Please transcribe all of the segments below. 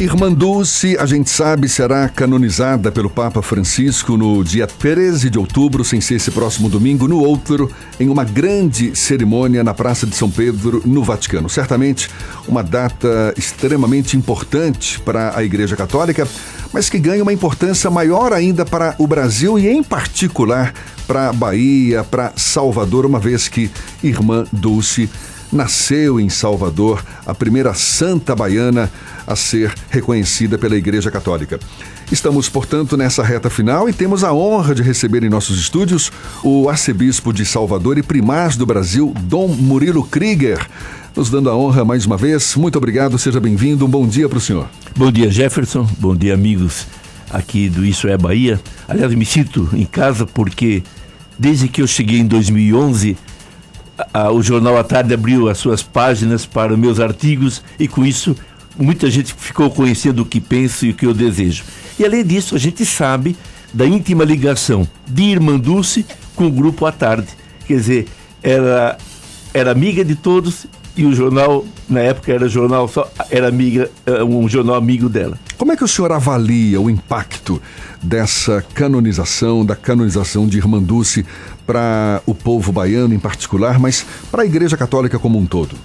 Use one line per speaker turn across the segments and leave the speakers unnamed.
Irmã Dulce, a gente sabe, será canonizada pelo Papa Francisco no dia 13 de outubro, sem ser esse próximo domingo, no outro, em uma grande cerimônia na Praça de São Pedro, no Vaticano. Certamente uma data extremamente importante para a Igreja Católica, mas que ganha uma importância maior ainda para o Brasil e, em particular, para a Bahia, para Salvador, uma vez que Irmã Dulce nasceu em Salvador, a primeira santa baiana a ser reconhecida pela Igreja Católica. Estamos, portanto, nessa reta final e temos a honra de receber em nossos estúdios o arcebispo de Salvador e primaz do Brasil, Dom Murilo Krieger. Nos dando a honra mais uma vez. Muito obrigado, seja bem-vindo. Um bom dia para o senhor.
Bom dia, Jefferson. Bom dia, amigos aqui do Isso é Bahia. Aliás, me sinto em casa porque desde que eu cheguei em 2011 a, o Jornal à Tarde abriu as suas páginas para meus artigos e com isso muita gente ficou conhecendo o que penso e o que eu desejo. E além disso, a gente sabe da íntima ligação de Irmã Dulce com o grupo à tarde. Quer dizer, era, era amiga de todos e o jornal, na época era jornal só, era amiga, eh, um jornal amigo dela.
Como é que o senhor avalia o impacto dessa canonização, da canonização de Irmã Dulce para o povo baiano em particular, mas para a Igreja Católica como um todo?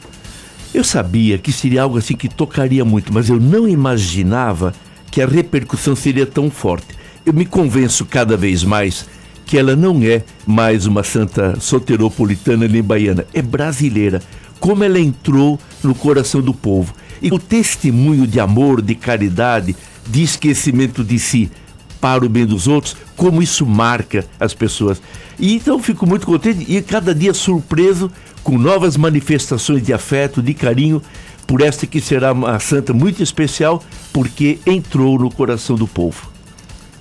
Eu sabia que seria algo assim que tocaria muito, mas eu não imaginava que a repercussão seria tão forte. Eu me convenço cada vez mais que ela não é mais uma santa soteropolitana nem baiana, é brasileira. Como ela entrou no coração do povo. E o testemunho de amor, de caridade, de esquecimento de si para o bem dos outros, como isso marca as pessoas. E então fico muito contente e cada dia surpreso com novas manifestações de afeto, de carinho por esta que será uma santa muito especial, porque entrou no coração do povo.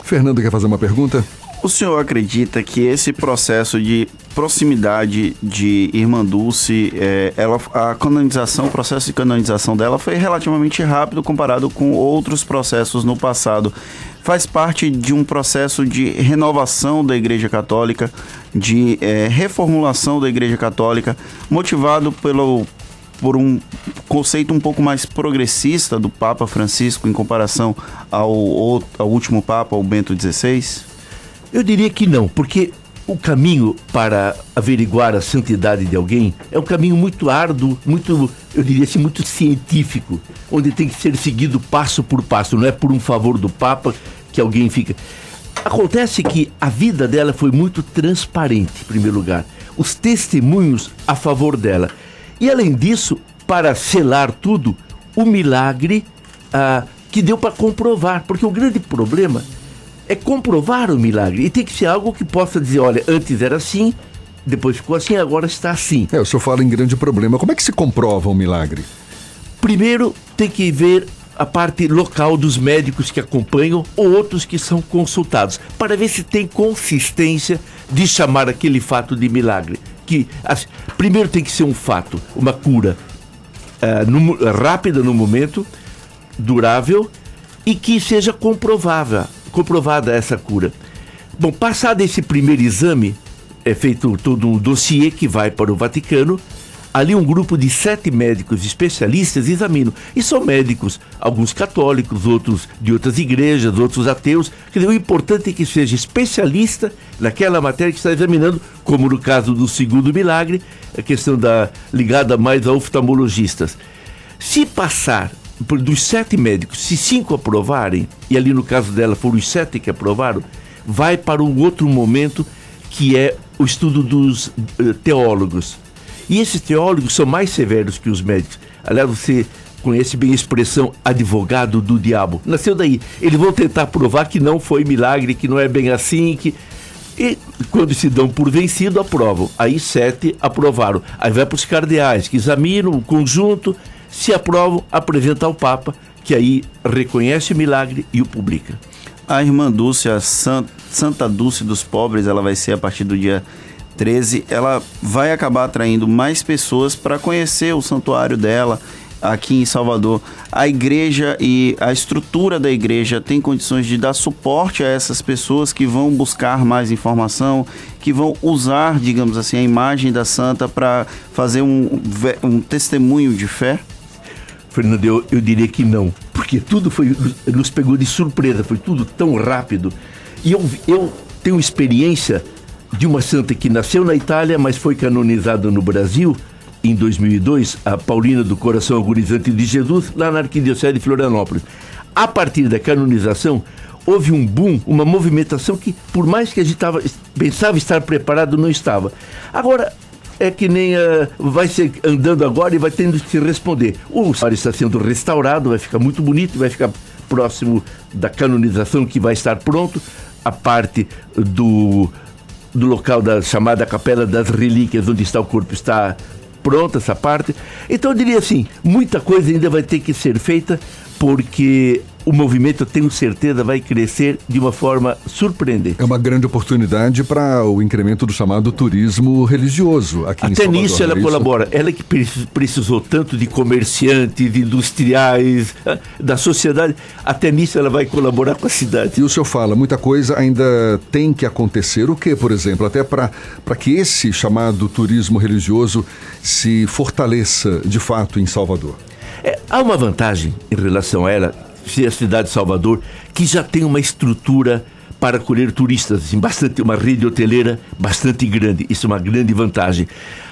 Fernando quer fazer uma pergunta?
O senhor acredita que esse processo de proximidade de Irmã Dulce, é, ela, a canonização, o processo de canonização dela foi relativamente rápido comparado com outros processos no passado. Faz parte de um processo de renovação da Igreja Católica, de é, reformulação da Igreja Católica, motivado pelo, por um conceito um pouco mais progressista do Papa Francisco em comparação ao, ao último Papa, o Bento XVI?
Eu diria que não, porque o caminho para averiguar a santidade de alguém é um caminho muito árduo, muito, eu diria assim, muito científico, onde tem que ser seguido passo por passo, não é por um favor do Papa que alguém fica. Acontece que a vida dela foi muito transparente, em primeiro lugar. Os testemunhos a favor dela. E além disso, para selar tudo, o milagre ah, que deu para comprovar. Porque o grande problema é comprovar o milagre. E tem que ser algo que possa dizer, olha, antes era assim, depois ficou assim, agora está assim.
É, o senhor fala em grande problema. Como é que se comprova um milagre?
Primeiro, tem que ver a parte local dos médicos que acompanham ou outros que são consultados, para ver se tem consistência de chamar aquele fato de milagre. Que assim, primeiro tem que ser um fato, uma cura uh, no, rápida no momento, durável e que seja comprovável comprovada essa cura. Bom, passado esse primeiro exame, é feito todo um dossiê que vai para o Vaticano. Ali um grupo de sete médicos especialistas examinam. E são médicos, alguns católicos, outros de outras igrejas, outros ateus. Quer dizer, o importante é que seja especialista naquela matéria que está examinando, como no caso do segundo milagre, a questão da ligada mais a oftalmologistas. Se passar dos sete médicos, se cinco aprovarem, e ali no caso dela foram os sete que aprovaram, vai para um outro momento que é o estudo dos uh, teólogos. E esses teólogos são mais severos que os médicos. Aliás, você conhece bem a expressão advogado do diabo. Nasceu daí. Eles vão tentar provar que não foi milagre, que não é bem assim, que. E quando se dão por vencido, aprovam. Aí sete aprovaram. Aí vai para os cardeais, que examinam o conjunto se aprovam, apresenta ao Papa, que aí reconhece o milagre e o publica.
A irmã Dulce, a Santa Dulce dos Pobres, ela vai ser a partir do dia 13. Ela vai acabar atraindo mais pessoas para conhecer o santuário dela aqui em Salvador. A igreja e a estrutura da igreja tem condições de dar suporte a essas pessoas que vão buscar mais informação, que vão usar, digamos assim, a imagem da santa para fazer um, um testemunho de fé?
Fernando, eu, eu diria que não. Porque tudo foi nos pegou de surpresa, foi tudo tão rápido. E eu, eu tenho experiência de uma santa que nasceu na Itália, mas foi canonizada no Brasil em 2002, a Paulina do Coração Agonizante de Jesus, lá na Arquidiocese de Florianópolis. A partir da canonização, houve um boom, uma movimentação que, por mais que a gente tava, pensava estar preparado, não estava. Agora, é que nem uh, vai ser andando agora e vai tendo que responder. O santuário está sendo restaurado, vai ficar muito bonito, vai ficar próximo da canonização que vai estar pronto. A parte do, do local da chamada Capela das Relíquias, onde está o corpo, está pronta essa parte. Então eu diria assim, muita coisa ainda vai ter que ser feita porque o movimento, eu tenho certeza, vai crescer de uma forma surpreendente.
É uma grande oportunidade para o incremento do chamado turismo religioso aqui
Até
em Salvador.
nisso ela
é
colabora. Ela que precisou tanto de comerciantes, de industriais, da sociedade, até nisso ela vai colaborar com a cidade.
E o senhor fala, muita coisa ainda tem que acontecer. O que, por exemplo? Até para que esse chamado turismo religioso se fortaleça de fato em Salvador.
É, há uma vantagem em relação a ela a cidade de Salvador, que já tem uma estrutura para acolher turistas, assim, bastante, uma rede hoteleira bastante grande. Isso é uma grande vantagem.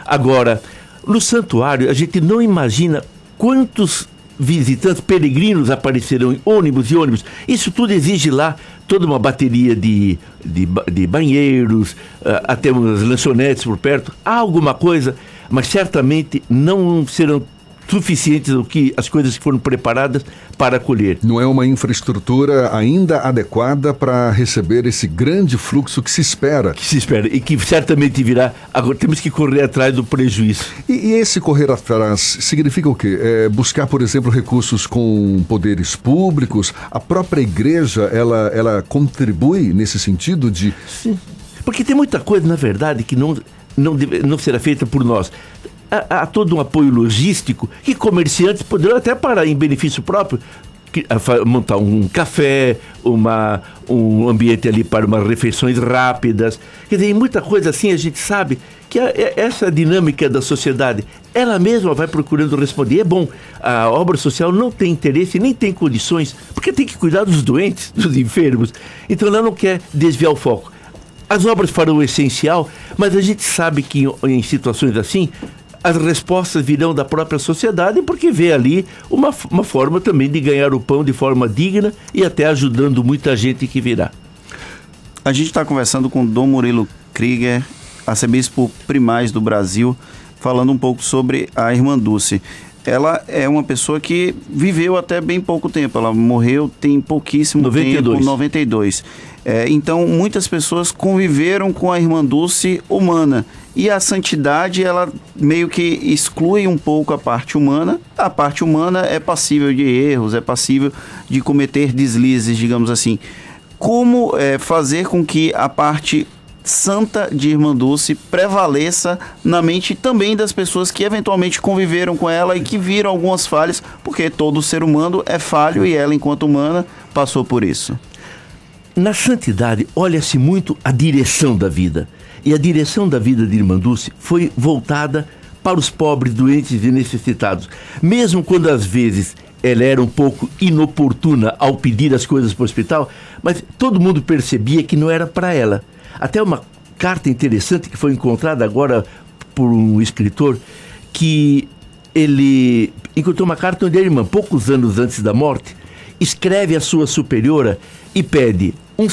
Agora, no santuário, a gente não imagina quantos visitantes, peregrinos aparecerão em ônibus e ônibus. Isso tudo exige lá toda uma bateria de, de, de banheiros, uh, até umas lanchonetes por perto. Há alguma coisa, mas certamente não serão suficientes do que as coisas que foram preparadas para acolher.
Não é uma infraestrutura ainda adequada para receber esse grande fluxo que se espera.
Que se espera e que certamente virá. Agora temos que correr atrás do prejuízo.
E, e esse correr atrás significa o quê? É buscar, por exemplo, recursos com poderes públicos. A própria igreja ela, ela contribui nesse sentido de.
Sim. Porque tem muita coisa, na verdade, que não, não, deve, não será feita por nós há, há todo um apoio logístico que comerciantes poderão até parar em benefício próprio montar um café, uma, um ambiente ali para umas refeições rápidas. Quer dizer, muita coisa assim a gente sabe que a, essa dinâmica da sociedade, ela mesma vai procurando responder. É bom, a obra social não tem interesse, nem tem condições, porque tem que cuidar dos doentes, dos enfermos. Então ela não quer desviar o foco. As obras farão o essencial, mas a gente sabe que em, em situações assim, as respostas virão da própria sociedade, porque vê ali uma, uma forma também de ganhar o pão de forma digna e até ajudando muita gente que virá.
A gente está conversando com Dom Murilo Krieger, arcebispo primaz do Brasil, falando um pouco sobre a Irmã Dulce. Ela é uma pessoa que viveu até bem pouco tempo. Ela morreu tem pouquíssimo 92. tempo, 92. É, então, muitas pessoas conviveram com a Irmã Dulce humana e a santidade, ela meio que exclui um pouco a parte humana. A parte humana é passível de erros, é passível de cometer deslizes, digamos assim. Como é, fazer com que a parte santa de Irmã Dulce prevaleça na mente também das pessoas que eventualmente conviveram com ela e que viram algumas falhas, porque todo ser humano é falho e ela, enquanto humana, passou por isso.
Na santidade, olha-se muito a direção da vida. E a direção da vida de Irmã Dulce foi voltada para os pobres, doentes e necessitados. Mesmo quando às vezes ela era um pouco inoportuna ao pedir as coisas para o hospital, mas todo mundo percebia que não era para ela. Até uma carta interessante que foi encontrada agora por um escritor que ele encontrou uma carta onde a irmã, poucos anos antes da morte, escreve à sua superiora e pede um,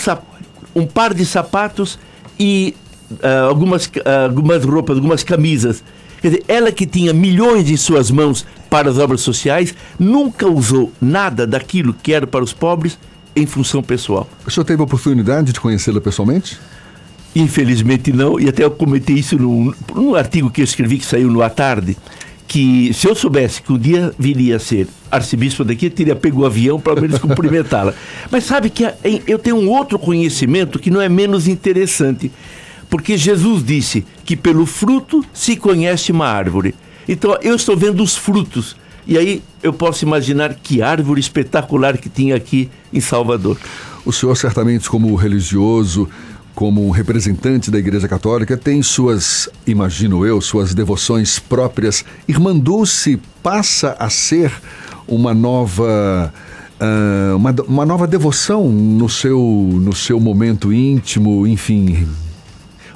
um par de sapatos e uh, algumas, uh, algumas roupas, algumas camisas. Quer dizer, ela que tinha milhões em suas mãos para as obras sociais, nunca usou nada daquilo que era para os pobres em função pessoal.
O senhor teve a oportunidade de conhecê-la pessoalmente?
Infelizmente não, e até eu comentei isso num, num artigo que eu escrevi que saiu no à tarde, que se eu soubesse que um dia viria a ser arcebispo daqui, eu teria pego o avião para menos cumprimentá-la. Mas sabe que eu tenho um outro conhecimento que não é menos interessante. Porque Jesus disse que pelo fruto se conhece uma árvore. Então eu estou vendo os frutos. E aí eu posso imaginar que árvore espetacular que tinha aqui em Salvador.
O senhor, certamente, como religioso, como representante da Igreja Católica, tem suas, imagino eu, suas devoções próprias. Irmã Dulce passa a ser uma nova. Uh, uma, uma nova devoção no seu, no seu momento íntimo, enfim,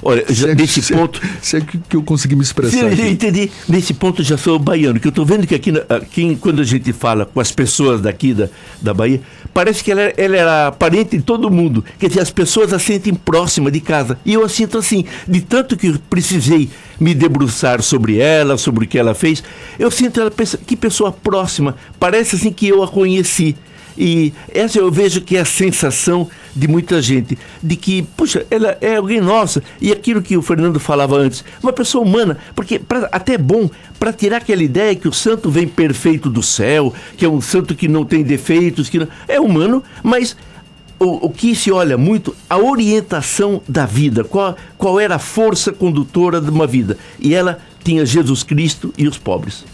Olha, já, nesse se, ponto.
Se é que, que eu consegui me expressar. Se,
entendi. Nesse ponto já sou baiano, que eu estou vendo que aqui, aqui, quando a gente fala com as pessoas daqui da, da Bahia, parece que ela, ela era parente de todo mundo. Quer dizer, as pessoas a sentem próxima de casa. E eu a sinto assim, de tanto que eu precisei me debruçar sobre ela, sobre o que ela fez, eu sinto ela, que pessoa próxima. Parece assim que eu a conheci. E essa eu vejo que é a sensação de muita gente, de que, puxa, ela é alguém nossa. E aquilo que o Fernando falava antes, uma pessoa humana, porque pra, até é bom para tirar aquela ideia que o santo vem perfeito do céu, que é um santo que não tem defeitos, que não, é humano, mas o, o, que se olha muito, a orientação da vida, qual, qual era a força condutora de uma vida. E ela tinha Jesus Cristo e os pobres.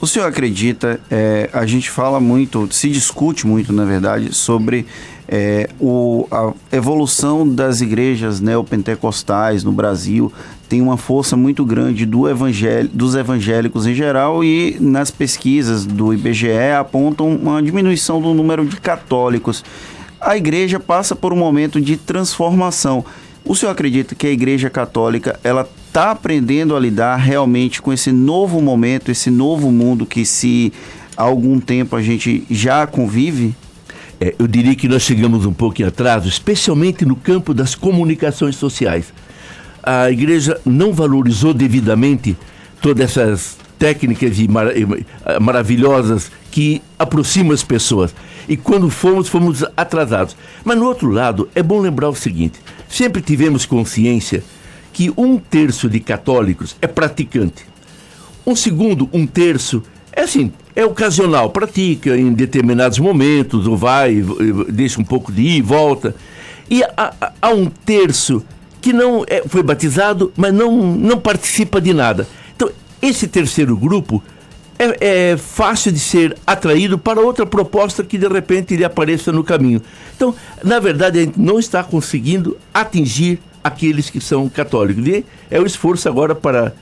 O senhor acredita, é, a gente fala muito, se discute muito, na verdade, sobre é, o, a evolução das igrejas neopentecostais no Brasil tem uma força muito grande do evangel dos evangélicos em geral e nas pesquisas do IBGE apontam uma diminuição do número de católicos. A igreja passa por um momento de transformação. O senhor acredita que a igreja católica ela está aprendendo a lidar realmente com esse novo momento, esse novo mundo que se há algum tempo a gente já convive?
É, eu diria que nós chegamos um pouco em atraso, especialmente no campo das comunicações sociais. A igreja não valorizou devidamente todas essas técnicas mar maravilhosas que aproximam as pessoas. E quando fomos, fomos atrasados. Mas no outro lado, é bom lembrar o seguinte: sempre tivemos consciência que um terço de católicos é praticante. Um segundo, um terço, é assim, é ocasional, pratica em determinados momentos, ou vai, deixa um pouco de ir e volta. E há, há um terço que não é, foi batizado, mas não, não participa de nada. Então, esse terceiro grupo é, é, fácil de ser atraído para outra proposta que de repente lhe apareça no caminho. Então, na verdade, a gente não está conseguindo atingir aqueles que são católicos. E é o esforço agora para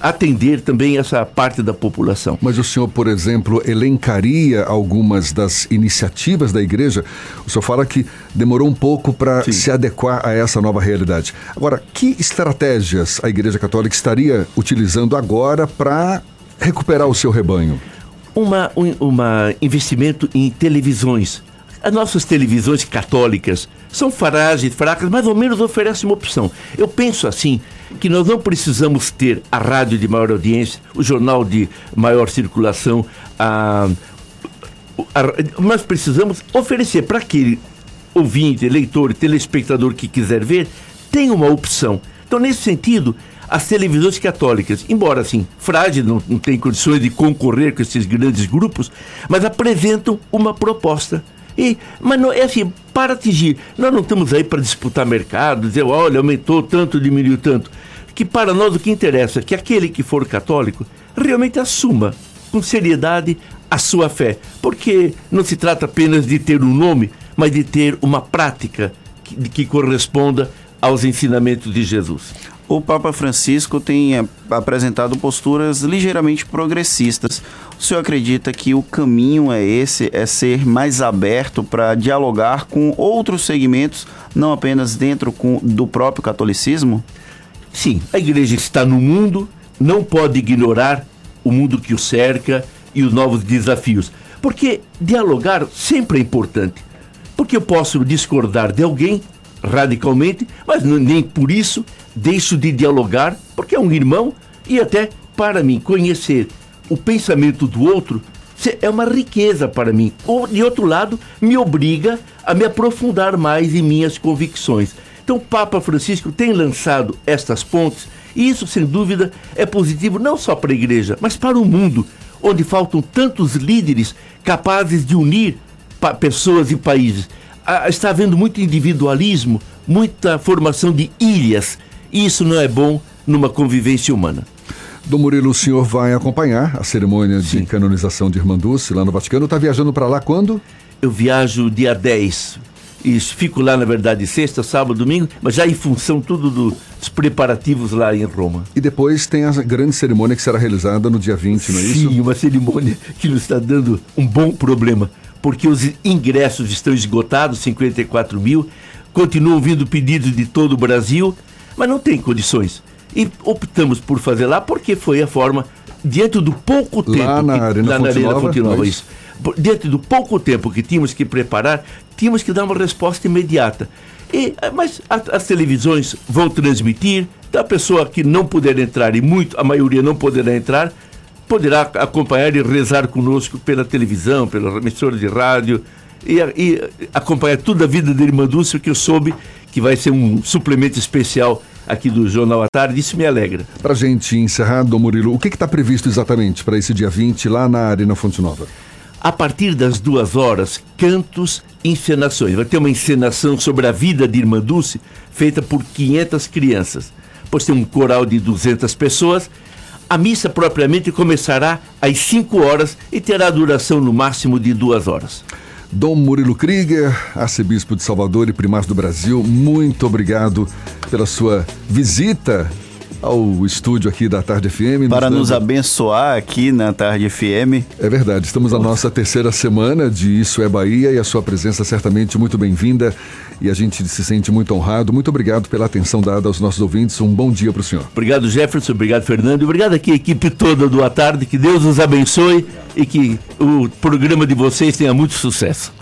atender também essa parte da população.
Mas o senhor, por exemplo, elencaria algumas das iniciativas da igreja? O senhor fala que demorou um pouco para se adequar a essa nova realidade. Agora, que estratégias a Igreja Católica estaria utilizando agora para recuperar o seu rebanho?
Uma, um uma investimento em televisões. As nossas televisões católicas são frágeis, fracas, mais ou menos oferecem uma opção. Eu penso assim, que nós não precisamos ter a rádio de maior audiência, o jornal de maior circulação, a, a, nós precisamos oferecer para aquele ouvinte, leitor, telespectador que quiser ver, tem uma opção. Então, nesse sentido, as televisões católicas, embora assim, frágeis, não, não têm condições de concorrer com esses grandes grupos, mas apresentam uma proposta e, mas não, é assim, para atingir, nós não estamos aí para disputar mercado, dizer, olha, aumentou tanto, diminuiu tanto. Que para nós o que interessa é que aquele que for católico realmente assuma com seriedade a sua fé. Porque não se trata apenas de ter um nome, mas de ter uma prática que, que corresponda aos ensinamentos de Jesus
o Papa Francisco tem é, apresentado posturas ligeiramente progressistas. O senhor acredita que o caminho é esse, é ser mais aberto para dialogar com outros segmentos, não apenas dentro com, do próprio catolicismo?
Sim, a igreja está no mundo, não pode ignorar o mundo que o cerca e os novos desafios. Porque dialogar sempre é importante. Porque eu posso discordar de alguém radicalmente, mas nem por isso deixo de dialogar, porque é um irmão e até para mim conhecer o pensamento do outro é uma riqueza para mim. Ou, de outro lado, me obriga a me aprofundar mais em minhas convicções. Então, o Papa Francisco tem lançado estas pontes, e isso, sem dúvida, é positivo não só para a igreja, mas para o mundo, onde faltam tantos líderes capazes de unir pessoas e países. Ah, está havendo muito individualismo, muita formação de ilhas e isso não é bom numa convivência humana.
Dom Murilo, o senhor vai acompanhar a cerimônia Sim. de canonização de Irmã Dulce lá no Vaticano. Está viajando para lá quando?
Eu viajo dia 10. e fico lá, na verdade, sexta, sábado, domingo, mas já em função tudo do, dos preparativos lá em Roma.
E depois tem a grande cerimônia que será realizada no dia 20, não é
Sim,
isso?
Sim, uma cerimônia que nos está dando um bom problema, porque os ingressos estão esgotados, 54 mil, continuam vindo pedidos de todo o Brasil, mas não tem condições. E optamos por fazer lá porque foi a forma, diante do pouco tempo...
Lá na
que,
Arena
lá na
Fonte Nova, é
isso. Diante do pouco tempo que tínhamos que preparar, tínhamos que dar uma resposta imediata. E, mas a, as televisões vão transmitir, então a pessoa que não puder entrar, e muito, a maioria não poderá entrar, poderá acompanhar e rezar conosco pela televisão, pela emissora de rádio, e, e, acompanhar toda a vida da Irmã Dulce, que eu soube que vai ser um suplemento especial aqui do Jornal à Tarde, isso me alegra.
Para gente encerrar, Dom Murilo, o que está previsto exatamente para esse dia 20 lá na Arena Fonte Nova?
A partir das duas horas, cantos, encenações. Vai ter uma encenação sobre a vida de Irmã Dulce, feita por 500 crianças. Depois tem um coral de 200 pessoas. A missa propriamente começará às 5 horas e terá duração no máximo de duas horas.
Dom Murilo Krieger, arcebispo de Salvador e primaz do Brasil, muito obrigado pela sua visita ao estúdio aqui da Tarde FM.
Para nos, nos abençoar aqui na Tarde FM.
É verdade, estamos na nossa terceira semana de Isso é Bahia e a sua presença certamente muito bem-vinda e a gente se sente muito honrado. Muito obrigado pela atenção dada aos nossos ouvintes. Um bom dia para o senhor.
Obrigado, Jefferson. Obrigado, Fernando. Obrigado aqui equipe toda do A Tarde. Que Deus nos abençoe e que o programa de vocês tenha muito sucesso.